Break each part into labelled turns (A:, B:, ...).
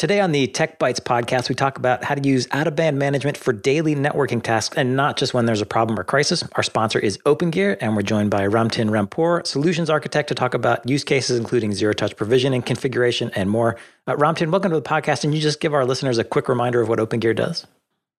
A: Today on the Tech Bytes podcast, we talk about how to use out of band management for daily networking tasks and not just when there's a problem or crisis. Our sponsor is OpenGear, and we're joined by Ramtin Rampour, solutions architect, to talk about use cases including zero touch provisioning, configuration, and more. Uh, Ramtin, welcome to the podcast. And you just give our listeners a quick reminder of what OpenGear does?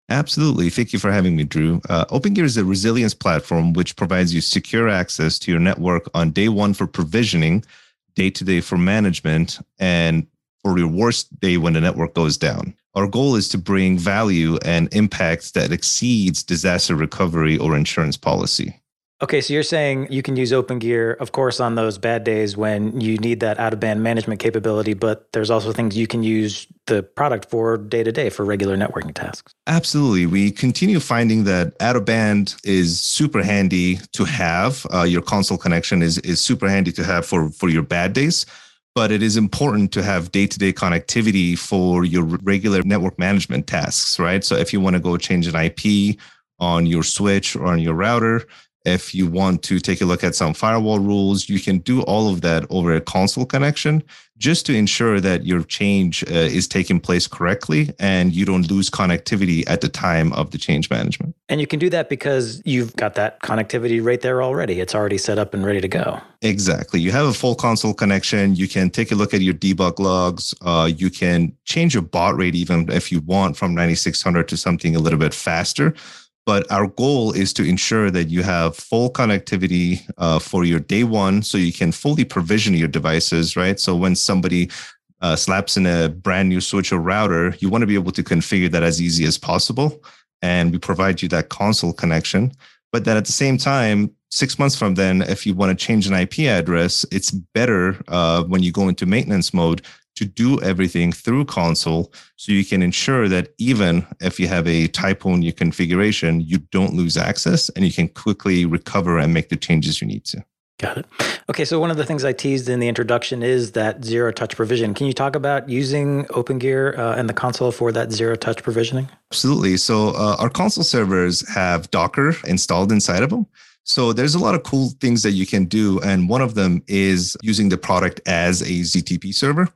B: Absolutely. Thank you for having me, Drew. Uh, OpenGear is a resilience platform which provides you secure access to your network on day one for provisioning, day to day for management, and or your worst day when the network goes down. Our goal is to bring value and impact that exceeds disaster recovery or insurance policy.
A: Okay, so you're saying you can use OpenGear, of course, on those bad days when you need that out of band management capability, but there's also things you can use the product for day to day for regular networking tasks.
B: Absolutely. We continue finding that out of band is super handy to have. Uh, your console connection is, is super handy to have for, for your bad days but it is important to have day-to-day connectivity for your regular network management tasks, right? So if you want to go change an IP on your switch or on your router, if you want to take a look at some firewall rules, you can do all of that over a console connection just to ensure that your change uh, is taking place correctly and you don't lose connectivity at the time of the change management.
A: And you can do that because you've got that connectivity right there already. It's already set up and ready to go.
B: Exactly. You have a full console connection. You can take a look at your debug logs. Uh, you can change your baud rate even if you want from 9600 to something a little bit faster. But our goal is to ensure that you have full connectivity uh, for your day one so you can fully provision your devices, right? So when somebody uh, slaps in a brand new switch or router, you want to be able to configure that as easy as possible. And we provide you that console connection. But then at the same time, six months from then, if you want to change an IP address, it's better uh, when you go into maintenance mode to do everything through console so you can ensure that even if you have a typo in your configuration, you don't lose access and you can quickly recover and make the changes you need to.
A: Got it. Okay, so one of the things I teased in the introduction is that zero touch provision. Can you talk about using OpenGear uh, and the console for that zero touch provisioning?
B: Absolutely. So, uh, our console servers have Docker installed inside of them. So there's a lot of cool things that you can do. And one of them is using the product as a ZTP server.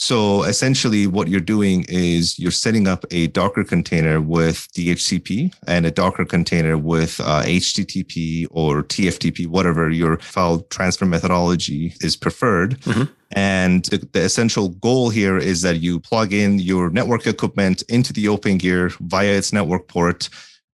B: So essentially, what you're doing is you're setting up a Docker container with DHCP and a Docker container with uh, HTTP or TFTP, whatever your file transfer methodology is preferred. Mm-hmm. And the, the, essential goal here is that you plug in your network equipment into the OpenGear via its network port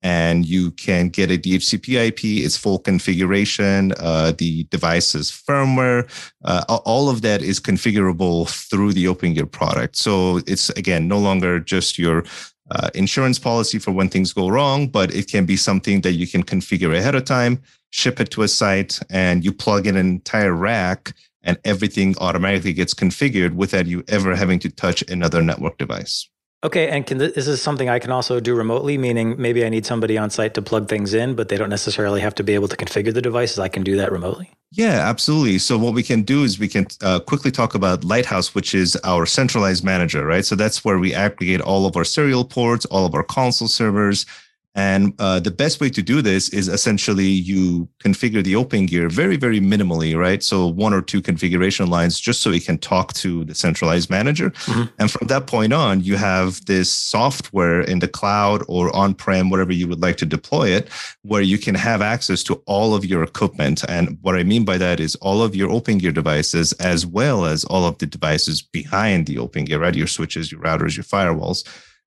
B: and you can get a DHCP IP, its full configuration, uh, the device's firmware, uh, all of that is configurable through the OpenGear product. So it's again no longer just your uh, insurance policy for when things go wrong, but it can be something that you can configure ahead of time, ship it to a site, and you plug in an entire rack, and everything automatically gets configured without you ever having to touch another network device.
A: Okay, and can th- this is something I can also do remotely, meaning maybe I need somebody on site to plug things in, but they don't necessarily have to be able to configure the devices. I can do that remotely.
B: Yeah, absolutely. So what we can do is we can uh, quickly talk about Lighthouse, which is our centralized manager, right? So that's where we aggregate all of our serial ports, all of our console servers, and uh, the best way to do this is essentially you configure the OpenGear very, very minimally, right? So one or two configuration lines just so it can talk to the centralized manager. Mm-hmm. And from that point on, you have this software in the cloud or on prem, whatever you would like to deploy it, where you can have access to all of your equipment. And what I mean by that is all of your OpenGear devices, as well as all of the devices behind the OpenGear, right? Your switches, your routers, your firewalls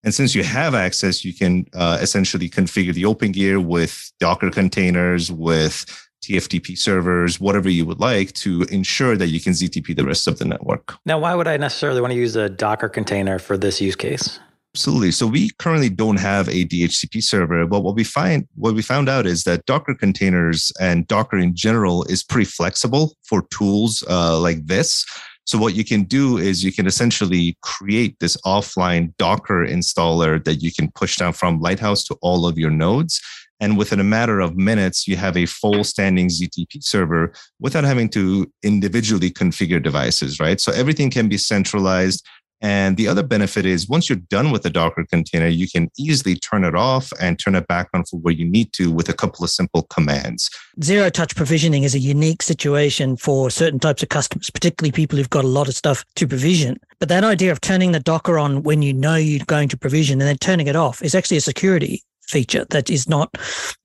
B: and since you have access, you can uh, essentially configure the OpenGear with Docker containers, with TFTP servers, whatever you would like to ensure that you can ZTP the rest of the network.
A: Now, why would I necessarily want to use a Docker container for this use case?
B: Absolutely. So we currently don't have a DHCP server, but what we find, what we found out is that Docker containers and Docker in general is pretty flexible for tools uh, like this. So what you can do is you can essentially create this offline Docker installer that you can push down from Lighthouse to all of your nodes. And within a matter of minutes, you have a full standing ZTP server without having to individually configure devices, right? So everything can be centralized. And the other benefit is once you're done with the Docker container, you can easily turn it off and turn it back on for where you need to with a couple of simple commands.
C: Zero touch provisioning is a unique situation for certain types of customers, particularly people who've got a lot of stuff to provision. But that idea of turning the Docker on when you know you're going to provision and then turning it off is actually a security feature that is not,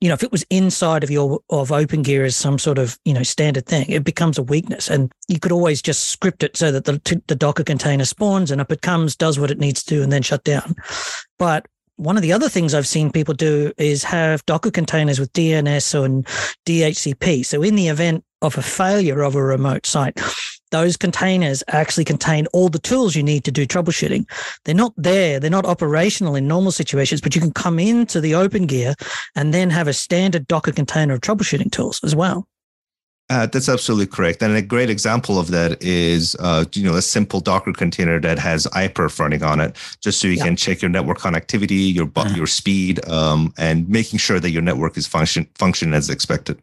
C: you know, if it was inside of your of OpenGear as some sort of you know standard thing, it becomes a weakness, and you could always just script it so that the the Docker container spawns and up it comes, does what it needs to, do and then shut down. But one of the other things I've seen people do is have Docker containers with DNS and DHCP. So in the event of a failure of a remote site, those containers actually contain all the tools you need to do troubleshooting. They're not there, they're not operational in normal situations, but you can come into the Opengear and then have a standard Docker container of troubleshooting tools as well.
B: Uh, that's absolutely correct. And a great example of that is, uh, you know, a simple Docker container that has iPerf running on it, just so you yeah. can check your network connectivity, your mm-hmm. your speed, um, and making sure that your network is function function as expected.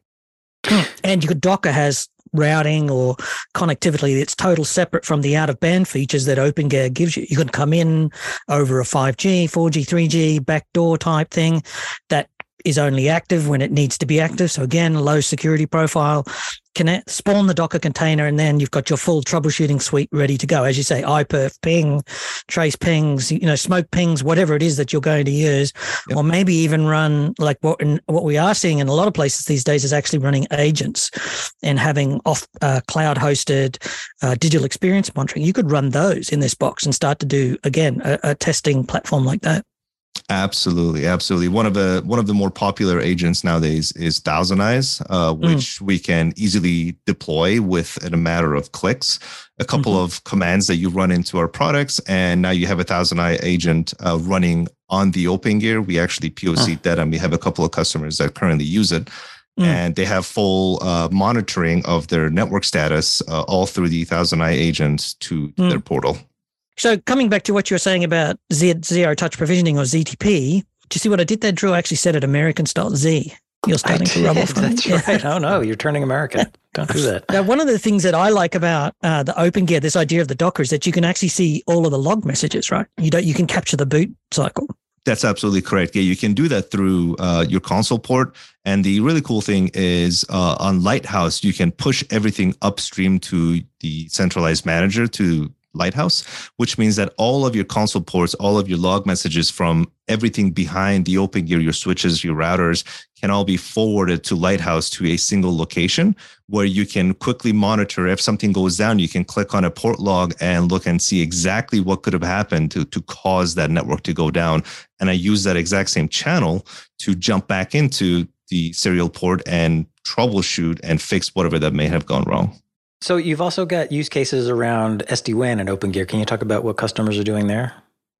C: And you could Docker has routing or connectivity that's total separate from the out of band features that OpenGear gives you. You can come in over a 5G, 4G, 3G backdoor type thing that is only active when it needs to be active. So again, low security profile. Connect, spawn the Docker container, and then you've got your full troubleshooting suite ready to go. As you say, iPerf, ping, trace pings, you know, smoke pings, whatever it is that you're going to use, yep. or maybe even run like what in, what we are seeing in a lot of places these days is actually running agents and having off uh, cloud hosted uh, digital experience monitoring. You could run those in this box and start to do again a, a testing platform like that.
B: Absolutely, absolutely. One of the one of the more popular agents nowadays is ThousandEyes, uh, hmm. which mm. we can easily deploy with in a matter of clicks. A couple mm-hmm. of commands that you run into our products, and now you have a ThousandEye agent uh, running on the OpenGear. We actually POC huh. that, and we have a couple of customers that currently use it. Mm. And they have full uh, monitoring of their network status uh, all through the ThousandEye agent to mm. their portal.
C: So coming back to what you were saying about Z- zero touch provisioning or ZTP, do you see what I did there, Drew? I actually said it American style Z. You're starting to rub off.
A: That's yeah. right. Oh no, you're turning American. Don't do that.
C: Now, one of the things that I like about uh, the OpenGear, this idea of the Docker, is that you can actually see all of the log messages. Right? You don't. You can capture the boot cycle.
B: That's absolutely correct. Yeah, you can do that through uh, your console port. And the really cool thing is uh, on Lighthouse, you can push everything upstream to the centralized manager to Lighthouse, which means that all of your console ports, all of your log messages from everything behind the OpenGear, your switches, your routers, can all be forwarded to Lighthouse to a single location where you can quickly monitor if something goes down. You can click on a port log and look and see exactly what could have happened to, to cause that network to go down. And I use that exact same channel to jump back into the serial port and troubleshoot and fix whatever that may have gone wrong.
A: So you've also got use cases around SD-WAN and OpenGear. Can you talk about what customers are doing there?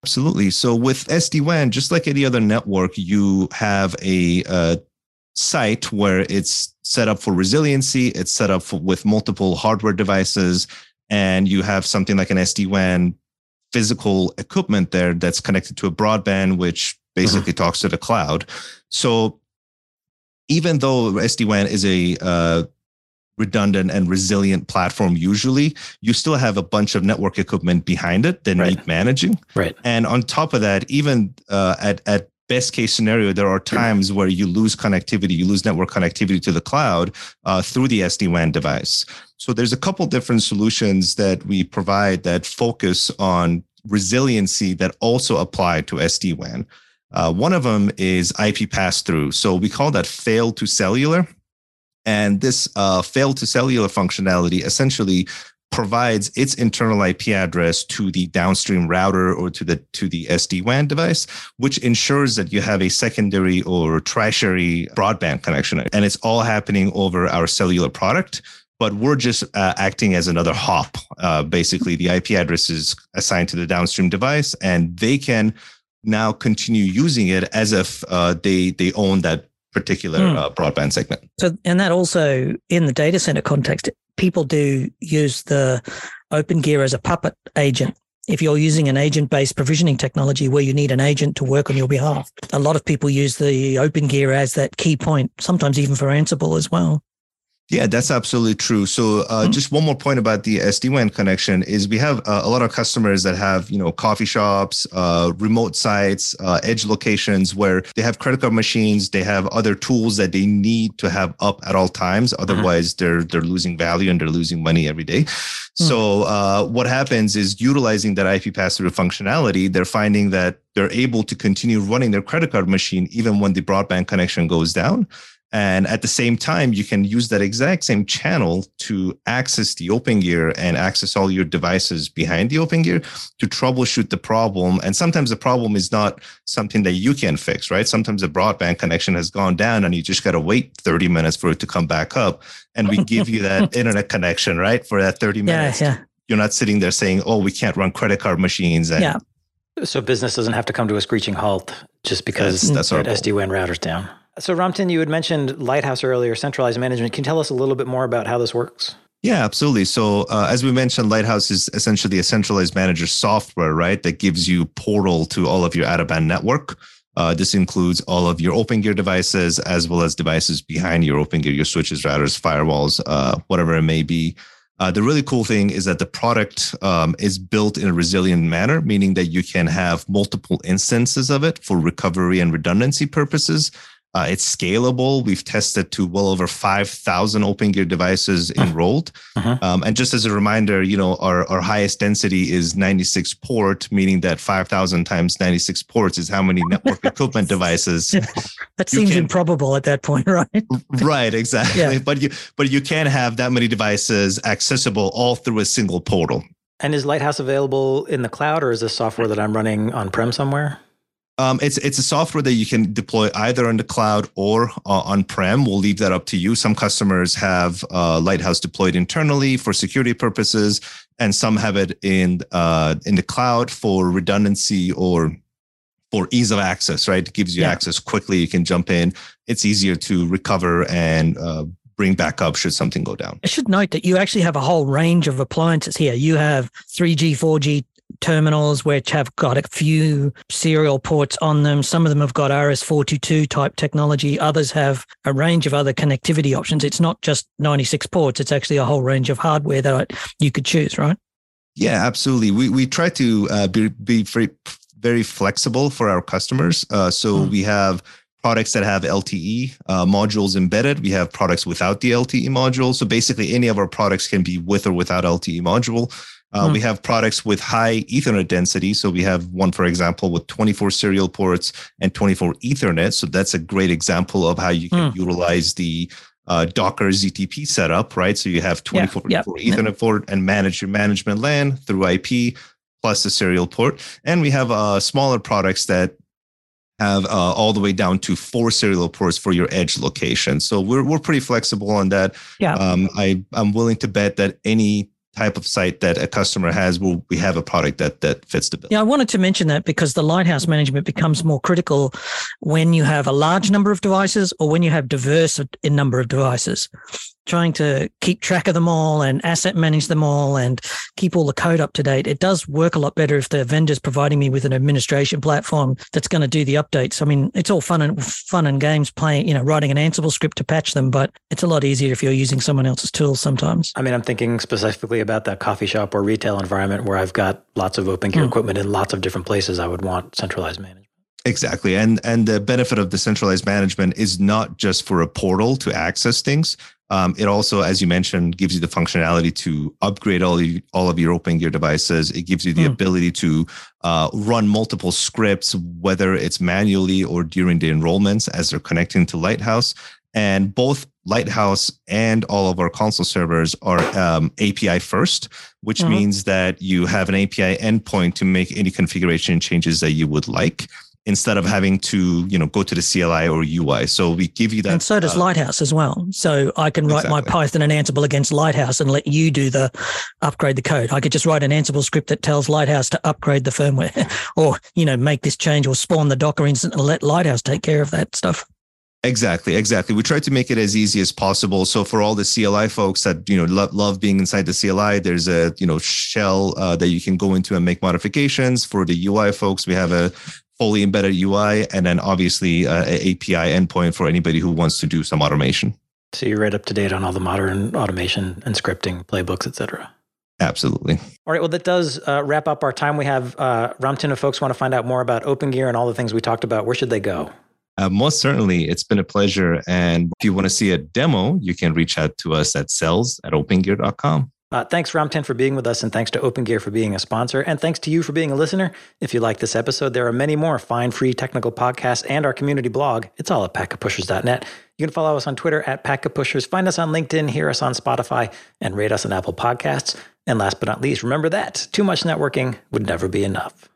B: Absolutely. So with SD-WAN, just like any other network, you have a uh, site where it's set up for resiliency. It's set up for, with multiple hardware devices, and you have something like an SD-WAN physical equipment there that's connected to a broadband, which basically mm-hmm. talks to the cloud. So even though SD-WAN is a uh, redundant and resilient platform usually you still have a bunch of network equipment behind it that right. need managing.
A: Right.
B: And on top of that even uh, at at best case scenario there are times where you lose connectivity you lose network connectivity to the cloud uh, through the sd-wan device. So there's a couple different solutions that we provide that focus on resiliency that also apply to sd-wan uh, one of them is ip pass through so we call that fail to cellular and this uh, fail to cellular functionality essentially provides its internal IP address to the downstream router or to the to the SD-WAN device, which ensures that you have a secondary or tertiary broadband connection. And it's all happening over our cellular product. But we're just uh, acting as another hop. Uh, basically, the IP address is assigned to the downstream device, and they can now continue using it as if uh, they they own that particular mm. uh, broadband segment.
C: So, and that also in the data center context, people do use the OpenGear as a puppet agent. If you're using an agent based provisioning technology where you need an agent to work on your behalf, a lot of people use the OpenGear as that key point, sometimes even for Ansible as well.
B: Yeah, that's absolutely true. So, uh, mm-hmm. just one more point about the SD WAN connection is we have uh, a lot of customers that have you know coffee shops, uh, remote sites, uh, edge locations where they have credit card machines, they have other tools that they need to have up at all times. Mm-hmm. Otherwise, mm-hmm. they're they're losing value and they're losing money every day. Mm-hmm. So, uh, what happens is utilizing that IP pass through functionality, they're finding that they're able to continue running their credit card machine even when the broadband connection goes down and at the same time, you can use that exact same channel to access the Opengear and access all your devices behind the Opengear to troubleshoot the problem. And sometimes the problem is not something that you can fix, right? Sometimes the broadband connection has gone down and you just got to wait 30 minutes for it to come back up. And we give you that internet connection, right? For that 30 minutes. Yeah, yeah. You're not sitting there saying, oh, we can't run credit card machines. And
C: yeah.
A: So business doesn't have to come to a screeching halt just because that's, that's that SD WAN router's down. So, Ramtin, you had mentioned Lighthouse earlier, centralized management. Can you tell us a little bit more about how this works?
B: Yeah, absolutely. So, uh, as we mentioned, Lighthouse is essentially a centralized manager software, right? That gives you portal to all of your out of band network. Uh, this includes all of your Opengear devices as well as devices behind your Opengear, your switches, routers, firewalls, uh, whatever it may be. Uh, the really cool thing is that the product um, is built in a resilient manner, meaning that you can have multiple instances of it for recovery and redundancy purposes. Uh, it's scalable. We've tested to well over 5,000 Opengear devices enrolled. Uh-huh. Um, and just as a reminder, you know, our, our highest density is 96 port, meaning that 5,000 times 96 ports is how many network equipment devices.
C: that seems can, improbable at that point, right?
B: right, exactly. Yeah. But you but you can have that many devices accessible all through a single portal.
A: And is Lighthouse available in the cloud or is this software that I'm running on-prem somewhere?
B: Um, it's it's a software that you can deploy either on the cloud or uh, on prem. We'll leave that up to you. Some customers have uh, Lighthouse deployed internally for security purposes, and some have it in uh, in the cloud for redundancy or for ease of access. Right, it gives you yeah. access quickly. You can jump in. It's easier to recover and uh, bring back up should something go down.
C: I should note that you actually have a whole range of appliances here. You have 3G, 4G, terminals which have got a few serial ports on them. Some of them have got RS422 type technology. Others have a range of other connectivity options. It's not just 96 ports. It's actually a whole range of hardware that you could choose, right?
B: Yeah, absolutely. We we try to uh, be be very very flexible for our customers. Uh, so mm. we have products that have LTE uh, modules embedded. We have products without the LTE module. So basically, any of our products can be with or without LTE module. Uh, hmm. We have products with high Ethernet density. So we have one, for example, with 24 serial ports and 24 Ethernet. So that's a great example of how you can hmm. utilize the uh, Docker ZTP setup, right? So you have 24 yeah, yeah. Ethernet port and manage your management LAN through IP plus the serial port. And we have uh, smaller products that have uh, all the way down to four serial ports for your edge location. So we're we're pretty flexible on that.
C: Yeah.
B: Um, I I'm willing to bet that any type of site that a customer has will we have a product that that fits the bill
C: yeah i wanted to mention that because the lighthouse management becomes more critical when you have a large number of devices or when you have diverse in number of devices trying to keep track of them all and asset manage them all and keep all the code up to date. It does work a lot better if the vendor's providing me with an administration platform that's going to do the updates. I mean, it's all fun and fun and games playing, you know, writing an Ansible script to patch them, but it's a lot easier if you're using someone else's tools sometimes.
A: I mean, I'm thinking specifically about that coffee shop or retail environment where I've got lots of Opengear mm. equipment in lots of different places. I would want centralized management.
B: Exactly. And and the benefit of decentralized management is not just for a portal to access things. Um, it also, as you mentioned, gives you the functionality to upgrade all, you, all of your Opengear devices. It gives you the mm. ability to uh, run multiple scripts, whether it's manually or during the enrollments as they're connecting to Lighthouse. And both Lighthouse and all of our console servers are um, API first, which mm-hmm. means that you have an API endpoint to make any configuration changes that you would like instead of having to you know go to the CLI or UI. So we give you that.
C: And so does uh, Lighthouse as well. So I can write exactly. my Python and Ansible against Lighthouse and let you do the upgrade the code. I could just write an Ansible script that tells Lighthouse to upgrade the firmware, or you know make this change or spawn the Docker instance and let Lighthouse take care of that stuff.
B: Exactly, exactly. We try to make it as easy as possible. So for all the CLI folks that you know love, love being inside the CLI, there's a you know shell uh, that you can go into and make modifications. For the UI folks, we have a fully embedded UI, and then obviously uh, API endpoint for anybody who wants to do some automation.
A: So you're right up to date on all the modern automation and scripting playbooks, et cetera.
B: Absolutely.
A: All right. Well, that does uh, wrap up our time. We have uh, Ramtin. If folks want to find out more about OpenGear and all the things we talked about, where should they go?
B: Uh, most certainly, it's been a pleasure. And if you want to see a demo, you can reach out to us at sales at opengear.com.
A: Uh, thanks, Ramtin, for being with us, and thanks to OpenGear for being a sponsor, and thanks to you for being a listener. If you like this episode, there are many more fine, free technical podcasts and our community blog. It's all at packetpushers.net. You can follow us on Twitter at packapushers, find us on LinkedIn, hear us on Spotify, and rate us on Apple Podcasts. And last but not least, remember that too much networking would never be enough.